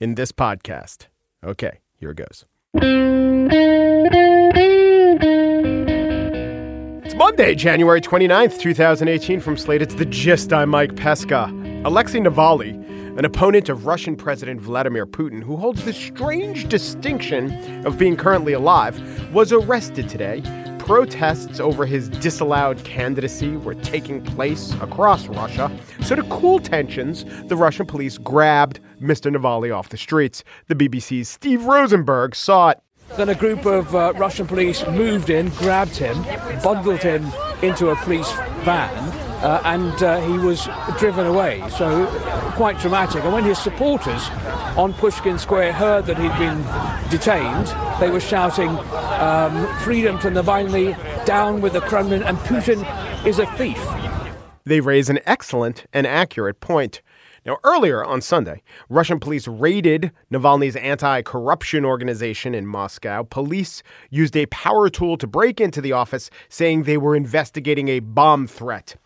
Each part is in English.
in this podcast. Okay, here it goes. It's Monday, January 29th, 2018. From Slate, it's The Gist. I'm Mike Pesca. Alexei Navalny, an opponent of Russian President Vladimir Putin, who holds the strange distinction of being currently alive, was arrested today protests over his disallowed candidacy were taking place across Russia. So, to cool tensions, the Russian police grabbed Mr. Navalny off the streets. The BBC's Steve Rosenberg saw it. Then a group of uh, Russian police moved in, grabbed him, bundled him into a police van, uh, and uh, he was driven away. So, quite dramatic. And when his supporters on Pushkin Square heard that he'd been detained, they were shouting, um, Freedom to Navalny, down with the Kremlin, and Putin is a thief. They raise an excellent and accurate point. Now, earlier on Sunday, Russian police raided Navalny's anti corruption organization in Moscow. Police used a power tool to break into the office, saying they were investigating a bomb threat.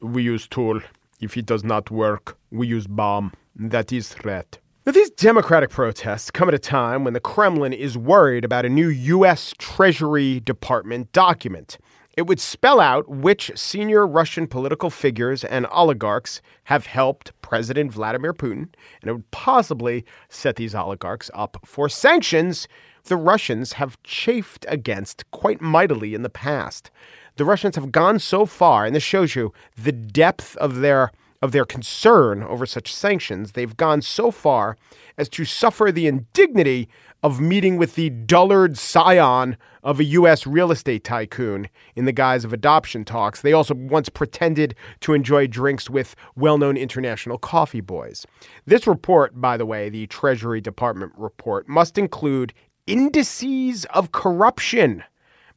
We use tool. If it does not work, we use bomb. That is threat. Now, these Democratic protests come at a time when the Kremlin is worried about a new U.S. Treasury Department document. It would spell out which senior Russian political figures and oligarchs have helped President Vladimir Putin, and it would possibly set these oligarchs up for sanctions the Russians have chafed against quite mightily in the past. The Russians have gone so far, and this shows you the depth of their of their concern over such sanctions, they've gone so far as to suffer the indignity of meeting with the dullard scion of a U.S. real estate tycoon in the guise of adoption talks. They also once pretended to enjoy drinks with well known international coffee boys. This report, by the way, the Treasury Department report, must include indices of corruption,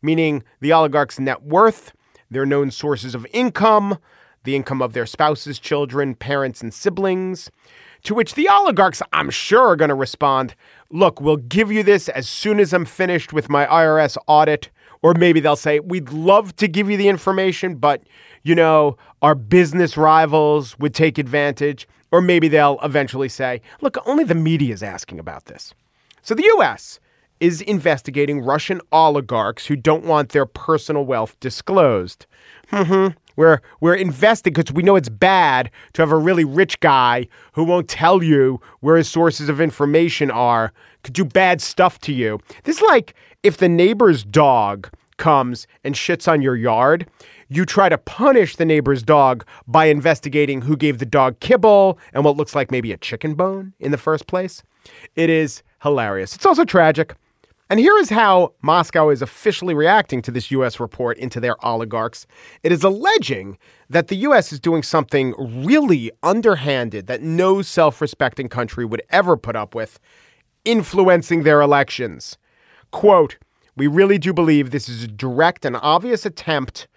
meaning the oligarch's net worth, their known sources of income, the income of their spouses, children, parents, and siblings. To which the oligarchs, I'm sure, are going to respond Look, we'll give you this as soon as I'm finished with my IRS audit. Or maybe they'll say, We'd love to give you the information, but, you know, our business rivals would take advantage. Or maybe they'll eventually say, Look, only the media is asking about this. So the U.S. is investigating Russian oligarchs who don't want their personal wealth disclosed. Mm-hmm. We're we're investing because we know it's bad to have a really rich guy who won't tell you where his sources of information are, could do bad stuff to you. This is like if the neighbor's dog comes and shits on your yard, you try to punish the neighbor's dog by investigating who gave the dog kibble and what looks like maybe a chicken bone in the first place. It is hilarious. It's also tragic. And here is how Moscow is officially reacting to this U.S. report into their oligarchs. It is alleging that the U.S. is doing something really underhanded that no self respecting country would ever put up with, influencing their elections. Quote, we really do believe this is a direct and obvious attempt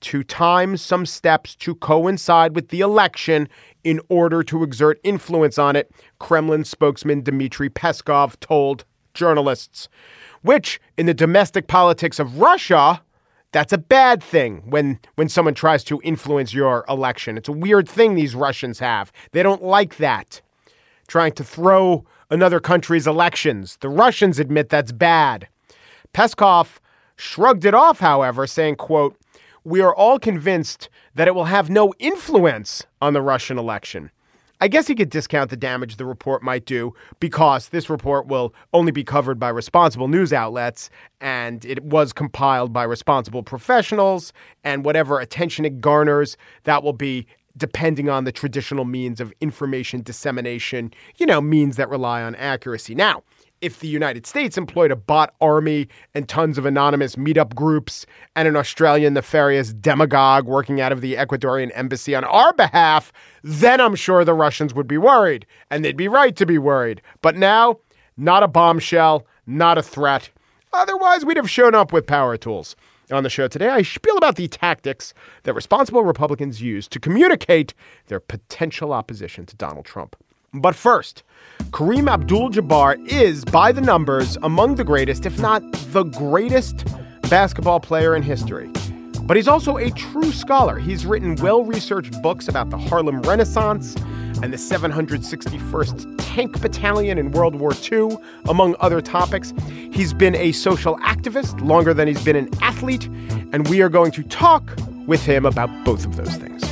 to time some steps to coincide with the election in order to exert influence on it, Kremlin spokesman Dmitry Peskov told journalists, which in the domestic politics of Russia, that's a bad thing when when someone tries to influence your election. It's a weird thing these Russians have. They don't like that. Trying to throw another country's elections. The Russians admit that's bad. Peskov shrugged it off, however, saying, quote, "We are all convinced that it will have no influence on the Russian election." I guess he could discount the damage the report might do because this report will only be covered by responsible news outlets and it was compiled by responsible professionals and whatever attention it garners, that will be depending on the traditional means of information dissemination, you know, means that rely on accuracy. Now, if the United States employed a bot army and tons of anonymous meetup groups and an Australian nefarious demagogue working out of the Ecuadorian embassy on our behalf, then I'm sure the Russians would be worried, and they'd be right to be worried. But now, not a bombshell, not a threat. Otherwise, we'd have shown up with power tools. On the show today, I spiel about the tactics that responsible Republicans use to communicate their potential opposition to Donald Trump. But first, Kareem Abdul Jabbar is, by the numbers, among the greatest, if not the greatest, basketball player in history. But he's also a true scholar. He's written well researched books about the Harlem Renaissance and the 761st Tank Battalion in World War II, among other topics. He's been a social activist longer than he's been an athlete, and we are going to talk with him about both of those things.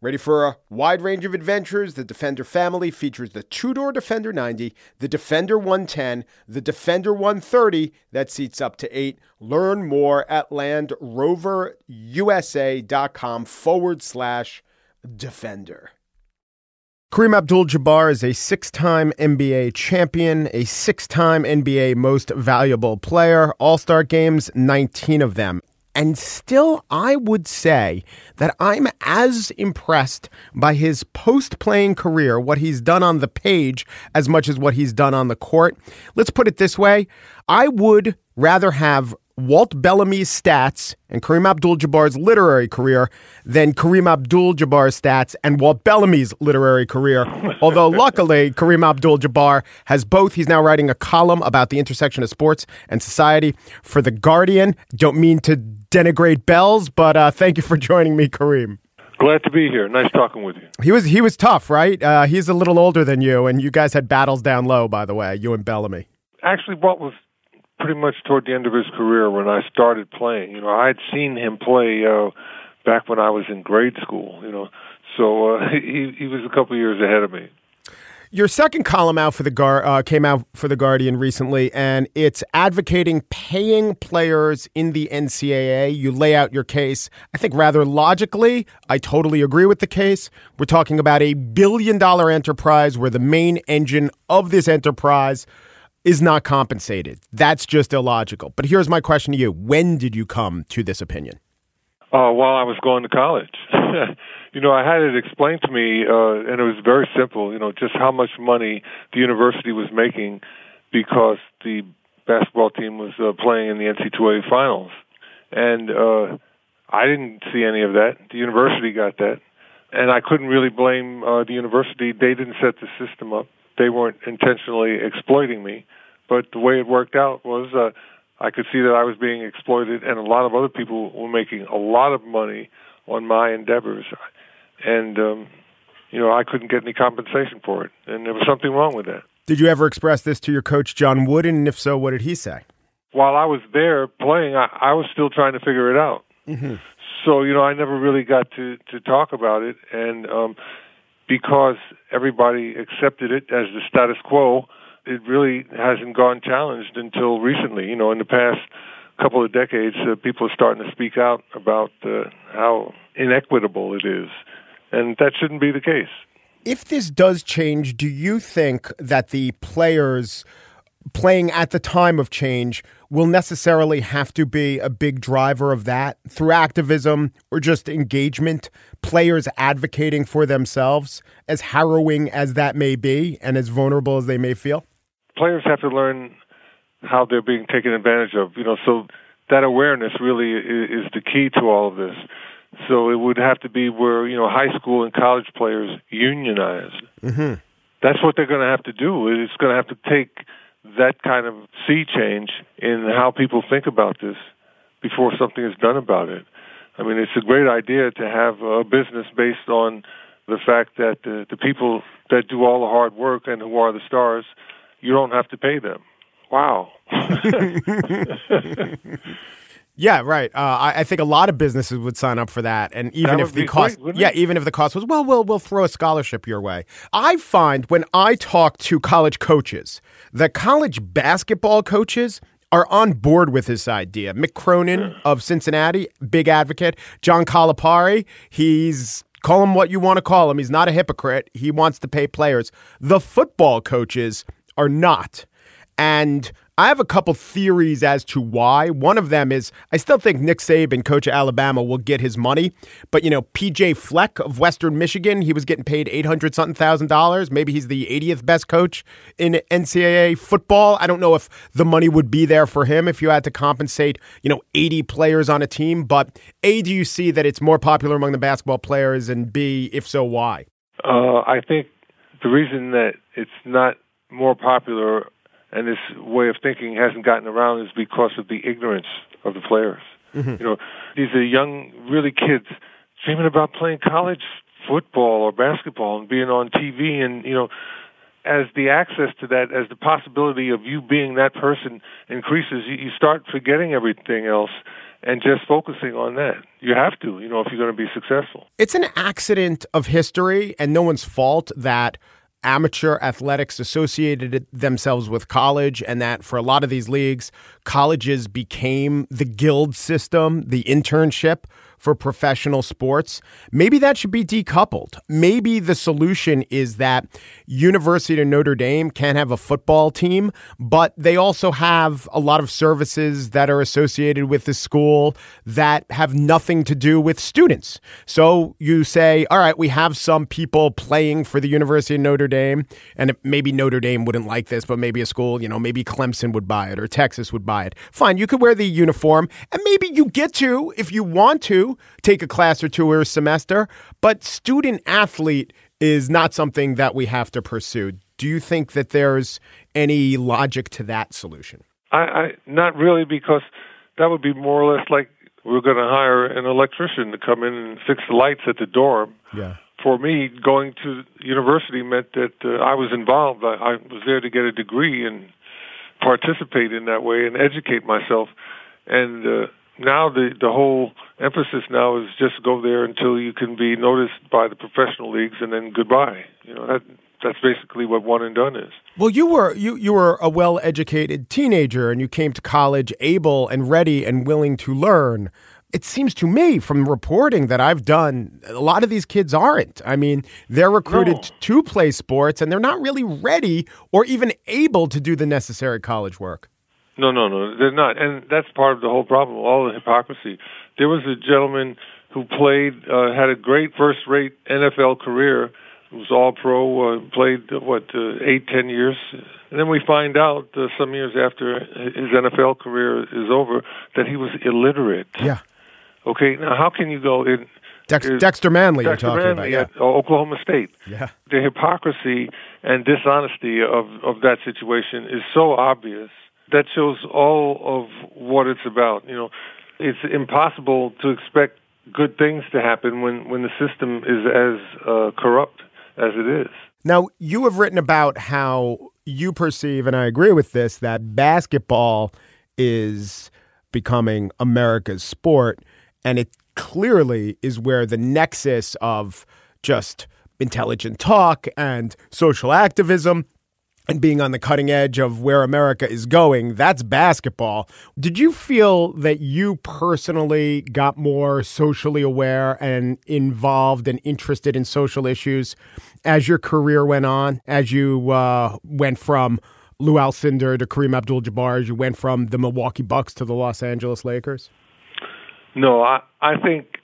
Ready for a wide range of adventures? The Defender family features the two door Defender 90, the Defender 110, the Defender 130 that seats up to eight. Learn more at landroverusa.com forward slash Defender. Kareem Abdul Jabbar is a six time NBA champion, a six time NBA most valuable player, All Star games, 19 of them. And still, I would say that I'm as impressed by his post playing career, what he's done on the page, as much as what he's done on the court. Let's put it this way I would rather have Walt Bellamy's stats and Kareem Abdul Jabbar's literary career than Kareem Abdul Jabbar's stats and Walt Bellamy's literary career. Although, luckily, Kareem Abdul Jabbar has both. He's now writing a column about the intersection of sports and society for The Guardian. Don't mean to denigrate bells, but uh, thank you for joining me, Kareem. Glad to be here. Nice talking with you. He was he was tough, right? Uh, he's a little older than you, and you guys had battles down low, by the way, you and Bellamy. Actually, what was pretty much toward the end of his career when I started playing. You know, I had seen him play uh, back when I was in grade school. You know, so uh, he he was a couple years ahead of me. Your second column out for the Gar- uh, came out for the Guardian recently, and it's advocating paying players in the NCAA. You lay out your case, I think, rather logically. I totally agree with the case. We're talking about a billion dollar enterprise where the main engine of this enterprise is not compensated. That's just illogical. But here's my question to you When did you come to this opinion? Uh, while I was going to college. you know, I had it explained to me, uh, and it was very simple, you know, just how much money the university was making because the basketball team was uh, playing in the NC2A finals. And uh, I didn't see any of that. The university got that. And I couldn't really blame uh, the university. They didn't set the system up. They weren't intentionally exploiting me. But the way it worked out was uh, I could see that I was being exploited, and a lot of other people were making a lot of money on my endeavors, and um, you know I couldn't get any compensation for it, and there was something wrong with that. Did you ever express this to your coach John Wooden, and if so, what did he say? While I was there playing, I, I was still trying to figure it out. Mm-hmm. So you know, I never really got to to talk about it, and um, because everybody accepted it as the status quo, it really hasn't gone challenged until recently. You know, in the past couple of decades, uh, people are starting to speak out about uh, how inequitable it is, and that shouldn't be the case. If this does change, do you think that the players playing at the time of change will necessarily have to be a big driver of that through activism or just engagement, players advocating for themselves, as harrowing as that may be and as vulnerable as they may feel? Players have to learn how they're being taken advantage of, you know, so that awareness really is the key to all of this. So it would have to be where, you know, high school and college players unionize. Mm-hmm. That's what they're going to have to do. It's going to have to take that kind of sea change in how people think about this before something is done about it. I mean, it's a great idea to have a business based on the fact that the, the people that do all the hard work and who are the stars, you don't have to pay them. Wow. Yeah, right. Uh, I, I, think a lot of businesses would sign up for that, and even if the cost, great, yeah, it? even if the cost was, well, we'll we'll throw a scholarship your way. I find when I talk to college coaches, the college basketball coaches are on board with this idea. Mick Cronin of Cincinnati, big advocate. John Calipari, he's call him what you want to call him. He's not a hypocrite. He wants to pay players. The football coaches are not, and I have a couple theories as to why. One of them is I still think Nick Saban, coach of Alabama, will get his money. But, you know, PJ Fleck of Western Michigan, he was getting paid 800 something thousand dollars. Maybe he's the 80th best coach in NCAA football. I don't know if the money would be there for him if you had to compensate, you know, 80 players on a team. But A, do you see that it's more popular among the basketball players? And B, if so, why? Uh, I think the reason that it's not more popular and this way of thinking hasn't gotten around is because of the ignorance of the players. Mm-hmm. You know, these are young, really kids dreaming about playing college football or basketball and being on TV, and you know, as the access to that, as the possibility of you being that person increases, you, you start forgetting everything else and just focusing on that. You have to, you know, if you're going to be successful. It's an accident of history and no one's fault that amateur athletics associated themselves with college, and that for a lot of these leagues, colleges became the guild system, the internship for professional sports. Maybe that should be decoupled. Maybe the solution is that University of Notre Dame can have a football team, but they also have a lot of services that are associated with the school that have nothing to do with students. So you say, all right, we have some people playing for the University of Notre Dame, and maybe Notre Dame wouldn't like this, but maybe a school, you know, maybe Clemson would buy it or Texas would buy it. Fine, you could wear the uniform, and maybe you get to, if you want to, take a class or two or a semester, but student athlete is not something that we have to pursue. Do you think that there's any logic to that solution? I, I not really because that would be more or less like we're going to hire an electrician to come in and fix the lights at the dorm. Yeah. For me, going to university meant that uh, I was involved. I, I was there to get a degree and participate in that way and educate myself. And uh, now the the whole emphasis now is just go there until you can be noticed by the professional leagues and then goodbye. You know that that's basically what one and done is. Well, you were you you were a well-educated teenager and you came to college able and ready and willing to learn. It seems to me from reporting that I've done, a lot of these kids aren't. I mean, they're recruited no. to play sports and they're not really ready or even able to do the necessary college work. No, no, no, they're not, and that's part of the whole problem. All the hypocrisy. There was a gentleman who played, uh, had a great first-rate NFL career. Was all pro, uh, played uh, what uh, eight, ten years, and then we find out uh, some years after his NFL career is over that he was illiterate. Yeah. Okay. Now, how can you go in? Dex, Dexter Manley, Dexter you're talking Manley about, yeah. at Oklahoma State. Yeah. The hypocrisy and dishonesty of of that situation is so obvious that shows all of what it's about. You know, it's impossible to expect good things to happen when, when the system is as uh, corrupt as it is. Now, you have written about how you perceive, and I agree with this, that basketball is becoming America's sport, and it clearly is where the nexus of just intelligent talk and social activism and being on the cutting edge of where America is going. That's basketball. Did you feel that you personally got more socially aware and involved and interested in social issues as your career went on, as you uh, went from Lou Alcindor to Kareem Abdul-Jabbar, as you went from the Milwaukee Bucks to the Los Angeles Lakers? No, I I think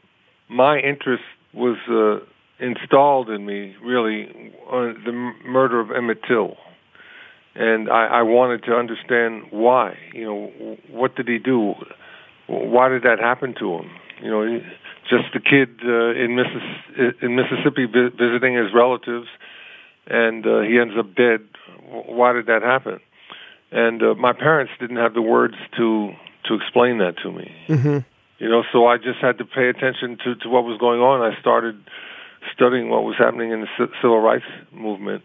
my interest was uh, installed in me really on the murder of Emmett Till and I, I wanted to understand why. You know, what did he do? Why did that happen to him? You know, just a kid uh, in, Missis- in Mississippi vi- visiting his relatives, and uh, he ends up dead. Why did that happen? And uh, my parents didn't have the words to to explain that to me. Mm-hmm. You know, so I just had to pay attention to to what was going on. I started studying what was happening in the c- civil rights movement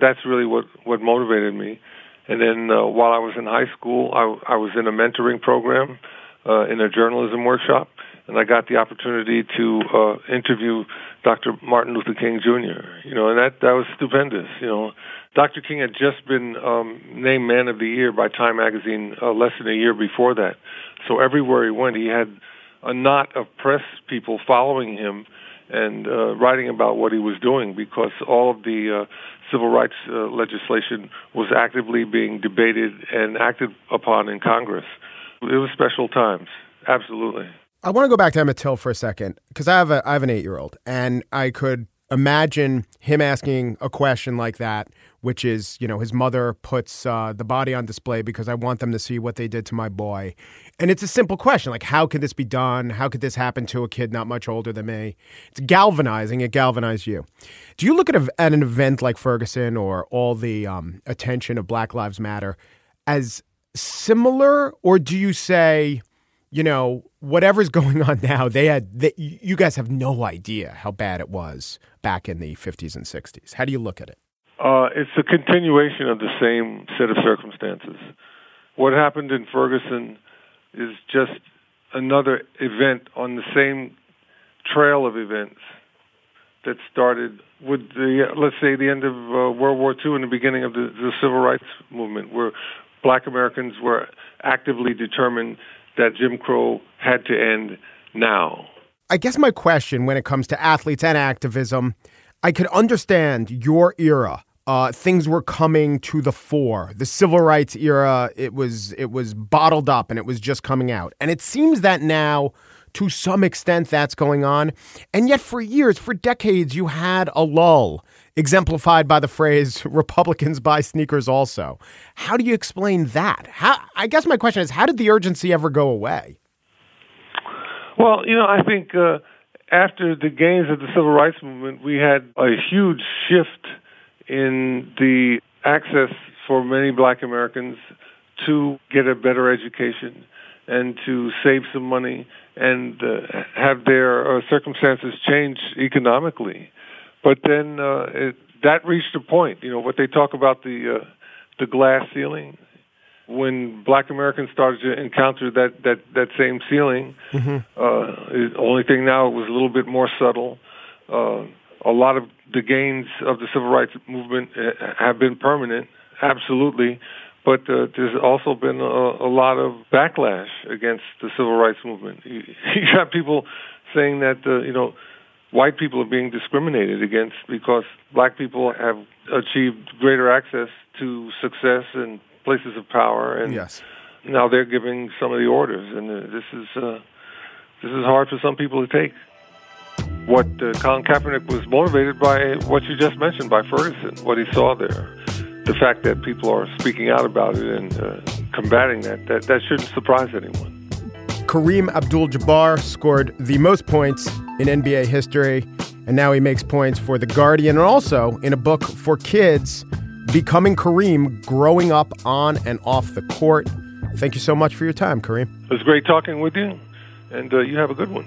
that's really what what motivated me. And then uh, while I was in high school, I, I was in a mentoring program uh, in a journalism workshop, and I got the opportunity to uh, interview Dr. Martin Luther King Jr. You know, and that that was stupendous. You know, Dr. King had just been um, named Man of the Year by Time Magazine uh, less than a year before that. So everywhere he went, he had a knot of press people following him and uh, writing about what he was doing because all of the uh, civil rights uh, legislation was actively being debated and acted upon in Congress. It was special times, absolutely. I want to go back to Emmett Till for a second because I have a I have an eight year old, and I could imagine him asking a question like that, which is, you know, his mother puts uh, the body on display because I want them to see what they did to my boy, and it's a simple question like, how could this be done? How could this happen to a kid not much older than me? It's galvanizing. It galvanized you. Do you look at, a, at an event like Ferguson or all the um, attention of Black Lives Matter as similar, or do you say, you know, whatever's going on now, they had, they, you guys have no idea how bad it was back in the 50s and 60s. How do you look at it? Uh, it's a continuation of the same set of circumstances. What happened in Ferguson is just another event on the same trail of events that started with the let's say the end of uh, World War II and the beginning of the, the civil rights movement, where Black Americans were actively determined that Jim Crow had to end now. I guess my question when it comes to athletes and activism, I could understand your era uh, things were coming to the fore. The civil rights era, it was it was bottled up and it was just coming out. And it seems that now, to some extent, that's going on. And yet, for years, for decades, you had a lull, exemplified by the phrase "Republicans buy sneakers." Also, how do you explain that? How I guess my question is, how did the urgency ever go away? Well, you know, I think uh, after the gains of the civil rights movement, we had a huge shift in the access for many black Americans to get a better education and to save some money and uh, have their uh, circumstances change economically. But then uh, it, that reached a point. You know what they talk about the uh, the glass ceiling. When Black Americans started to encounter that that that same ceiling, mm-hmm. uh, the only thing now was a little bit more subtle. Uh, a lot of the gains of the civil rights movement uh, have been permanent, absolutely. But uh, there's also been a, a lot of backlash against the civil rights movement. You, you got people saying that uh, you know white people are being discriminated against because black people have achieved greater access to success and places of power, and yes. now they're giving some of the orders, and uh, this is uh, this is hard for some people to take what uh, Colin Kaepernick was motivated by what you just mentioned by Ferguson, what he saw there. The fact that people are speaking out about it and uh, combating that, that, that shouldn't surprise anyone. Kareem Abdul Jabbar scored the most points in NBA history, and now he makes points for The Guardian and also in a book for kids, Becoming Kareem Growing Up on and Off the Court. Thank you so much for your time, Kareem. It was great talking with you, and uh, you have a good one.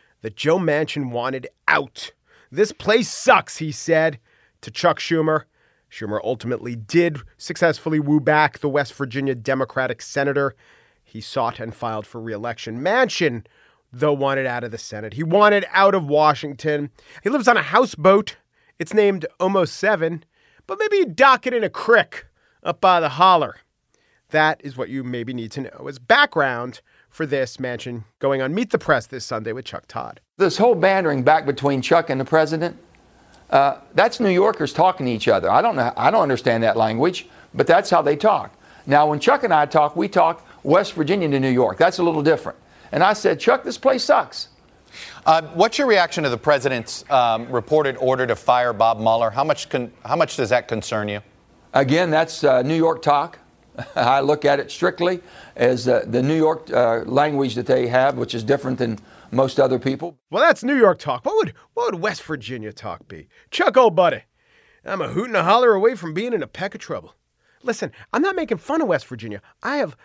that Joe Manchin wanted out. This place sucks, he said to Chuck Schumer. Schumer ultimately did successfully woo back the West Virginia Democratic senator. He sought and filed for reelection. Manchin, though, wanted out of the Senate. He wanted out of Washington. He lives on a houseboat. It's named Almost Heaven, but maybe you dock it in a crick up by the holler. That is what you maybe need to know as background for this Manchin going on Meet the Press this Sunday with Chuck Todd. This whole bantering back between Chuck and the president, uh, that's New Yorkers talking to each other. I don't know. I don't understand that language, but that's how they talk. Now, when Chuck and I talk, we talk West Virginia to New York. That's a little different. And I said, Chuck, this place sucks. Uh, what's your reaction to the president's um, reported order to fire Bob Mueller? How much con- how much does that concern you? Again, that's uh, New York talk. I look at it strictly as uh, the New York uh, language that they have, which is different than most other people. Well, that's New York talk. What would what would West Virginia talk be? Chuck, old buddy, I'm a hoot and a holler away from being in a peck of trouble. Listen, I'm not making fun of West Virginia. I have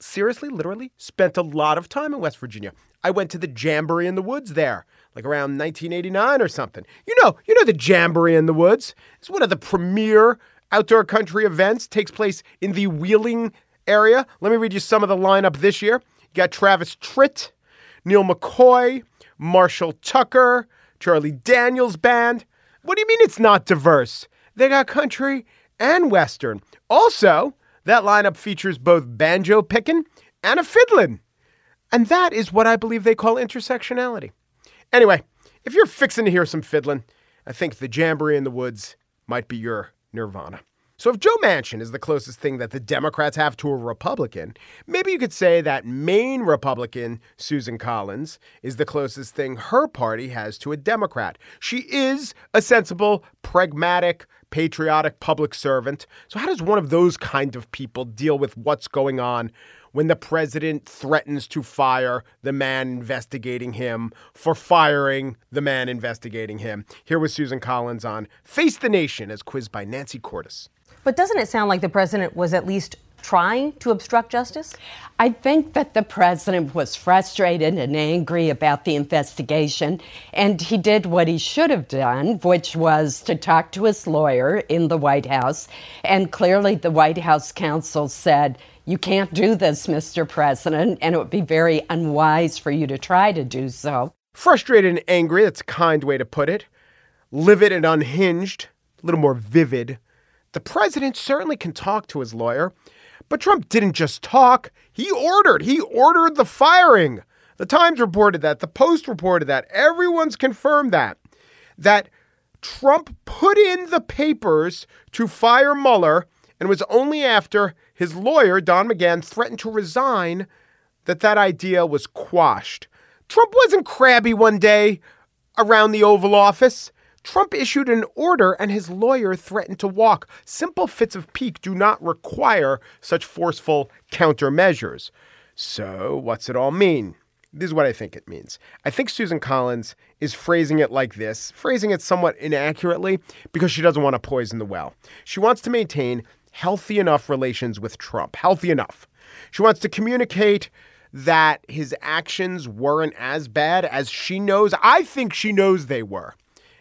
seriously, literally spent a lot of time in West Virginia. I went to the Jamboree in the Woods there, like around 1989 or something. You know, you know the Jamboree in the Woods. It's one of the premier outdoor country events. Takes place in the Wheeling area. Let me read you some of the lineup this year. You got Travis Tritt, Neal McCoy, Marshall Tucker, Charlie Daniels Band. What do you mean it's not diverse? They got country and western. Also, that lineup features both banjo picking and a fiddling. And that is what I believe they call intersectionality. Anyway, if you're fixing to hear some fiddling, I think the Jamboree in the Woods might be your nirvana. So if Joe Manchin is the closest thing that the Democrats have to a Republican, maybe you could say that Maine Republican Susan Collins is the closest thing her party has to a Democrat. She is a sensible, pragmatic, patriotic public servant. So how does one of those kind of people deal with what's going on when the president threatens to fire the man investigating him for firing the man investigating him? Here was Susan Collins on Face the Nation as quizzed by Nancy Cordes. But doesn't it sound like the president was at least trying to obstruct justice? I think that the president was frustrated and angry about the investigation, and he did what he should have done, which was to talk to his lawyer in the White House. And clearly, the White House counsel said, You can't do this, Mr. President, and it would be very unwise for you to try to do so. Frustrated and angry, that's a kind way to put it. Livid and unhinged, a little more vivid. The president certainly can talk to his lawyer, but Trump didn't just talk, he ordered. He ordered the firing. The Times reported that, the Post reported that, everyone's confirmed that. That Trump put in the papers to fire Mueller, and was only after his lawyer, Don McGahn, threatened to resign that that idea was quashed. Trump wasn't crabby one day around the Oval Office. Trump issued an order and his lawyer threatened to walk. Simple fits of pique do not require such forceful countermeasures. So, what's it all mean? This is what I think it means. I think Susan Collins is phrasing it like this, phrasing it somewhat inaccurately because she doesn't want to poison the well. She wants to maintain healthy enough relations with Trump, healthy enough. She wants to communicate that his actions weren't as bad as she knows. I think she knows they were.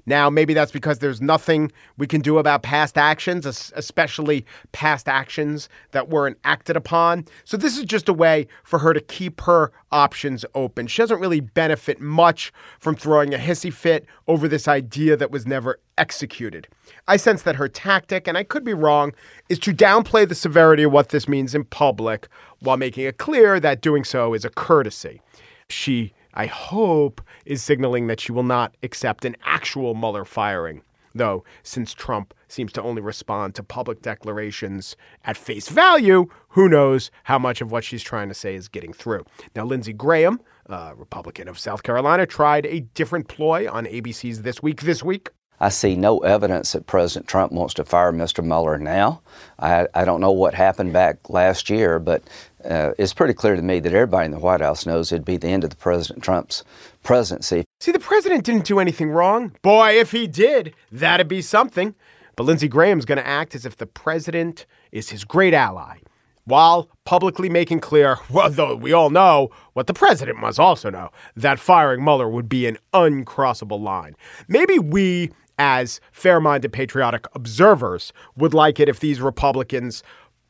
Now, maybe that's because there's nothing we can do about past actions, especially past actions that weren't acted upon. So, this is just a way for her to keep her options open. She doesn't really benefit much from throwing a hissy fit over this idea that was never executed. I sense that her tactic, and I could be wrong, is to downplay the severity of what this means in public while making it clear that doing so is a courtesy. She I hope, is signaling that she will not accept an actual Mueller firing, though, since Trump seems to only respond to public declarations at face value. Who knows how much of what she's trying to say is getting through? Now, Lindsey Graham, uh, Republican of South Carolina, tried a different ploy on ABC's This Week this week. I see no evidence that President Trump wants to fire Mr. Mueller now. I, I don't know what happened back last year, but uh, it's pretty clear to me that everybody in the White House knows it'd be the end of the President Trump's presidency. See, the president didn't do anything wrong. Boy, if he did, that'd be something. But Lindsey Graham's going to act as if the president is his great ally, while publicly making clear, well, though we all know what the president must also know, that firing Mueller would be an uncrossable line. Maybe we as fair minded patriotic observers would like it if these Republicans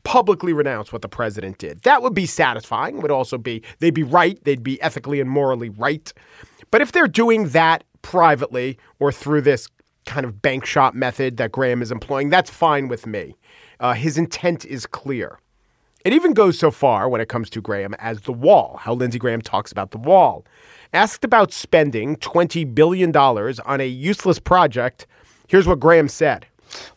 publicly renounce what the president did. That would be satisfying. Would also be, they'd be right. They'd be ethically and morally right. But if they're doing that privately or through this kind of bank shot method that Graham is employing, that's fine with me. Uh, his intent is clear. It even goes so far when it comes to Graham as the wall, how Lindsey Graham talks about the wall. Asked about spending $20 billion on a useless project, here's what Graham said.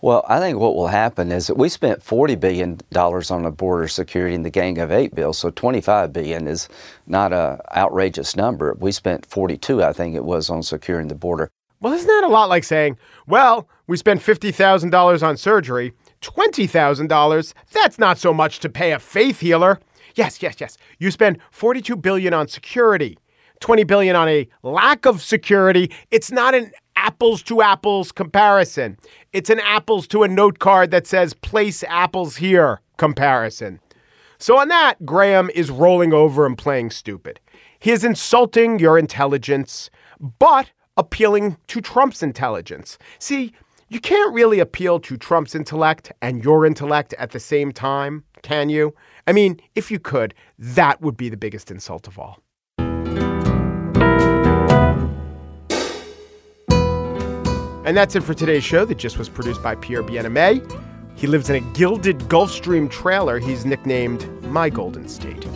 Well, I think what will happen is that we spent $40 billion on the border security in the Gang of Eight bill, so 25 billion is not an outrageous number. We spent 42, I think it was, on securing the border. Well, isn't that a lot like saying, well, we spent $50,000 on surgery, $20,000, that's not so much to pay a faith healer. Yes, yes, yes. You spend 42 billion on security. 20 billion on a lack of security. It's not an apples to apples comparison. It's an apples to a note card that says place apples here comparison. So on that, Graham is rolling over and playing stupid. He is insulting your intelligence, but appealing to Trump's intelligence. See, you can't really appeal to Trump's intellect and your intellect at the same time, can you? I mean, if you could, that would be the biggest insult of all. And that's it for today's show The Gist was produced by Pierre Bienaimé. He lives in a gilded Gulfstream trailer he's nicknamed My Golden State.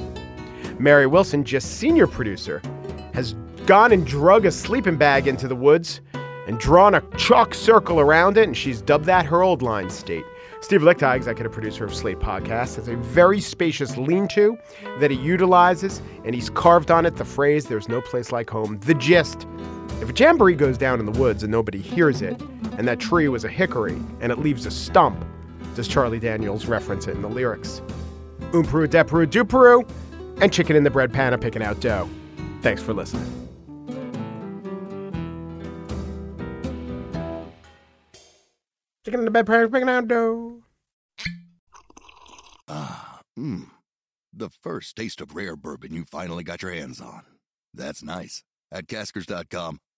Mary Wilson, Gist senior producer, has gone and drug a sleeping bag into the woods and drawn a chalk circle around it, and she's dubbed that her old line state. Steve Lickteig, executive producer of Slate Podcast, has a very spacious lean to that he utilizes, and he's carved on it the phrase, There's no place like home. The gist if a jamboree goes down in the woods and nobody hears it, and that tree was a hickory and it leaves a stump, does Charlie Daniels reference it in the lyrics? Oomperu, deperu, duperu, and chicken in the bread pan of picking out dough. Thanks for listening. Chicken in the bread pan picking out dough. Ah, mmm. The first taste of rare bourbon you finally got your hands on. That's nice. At caskers.com,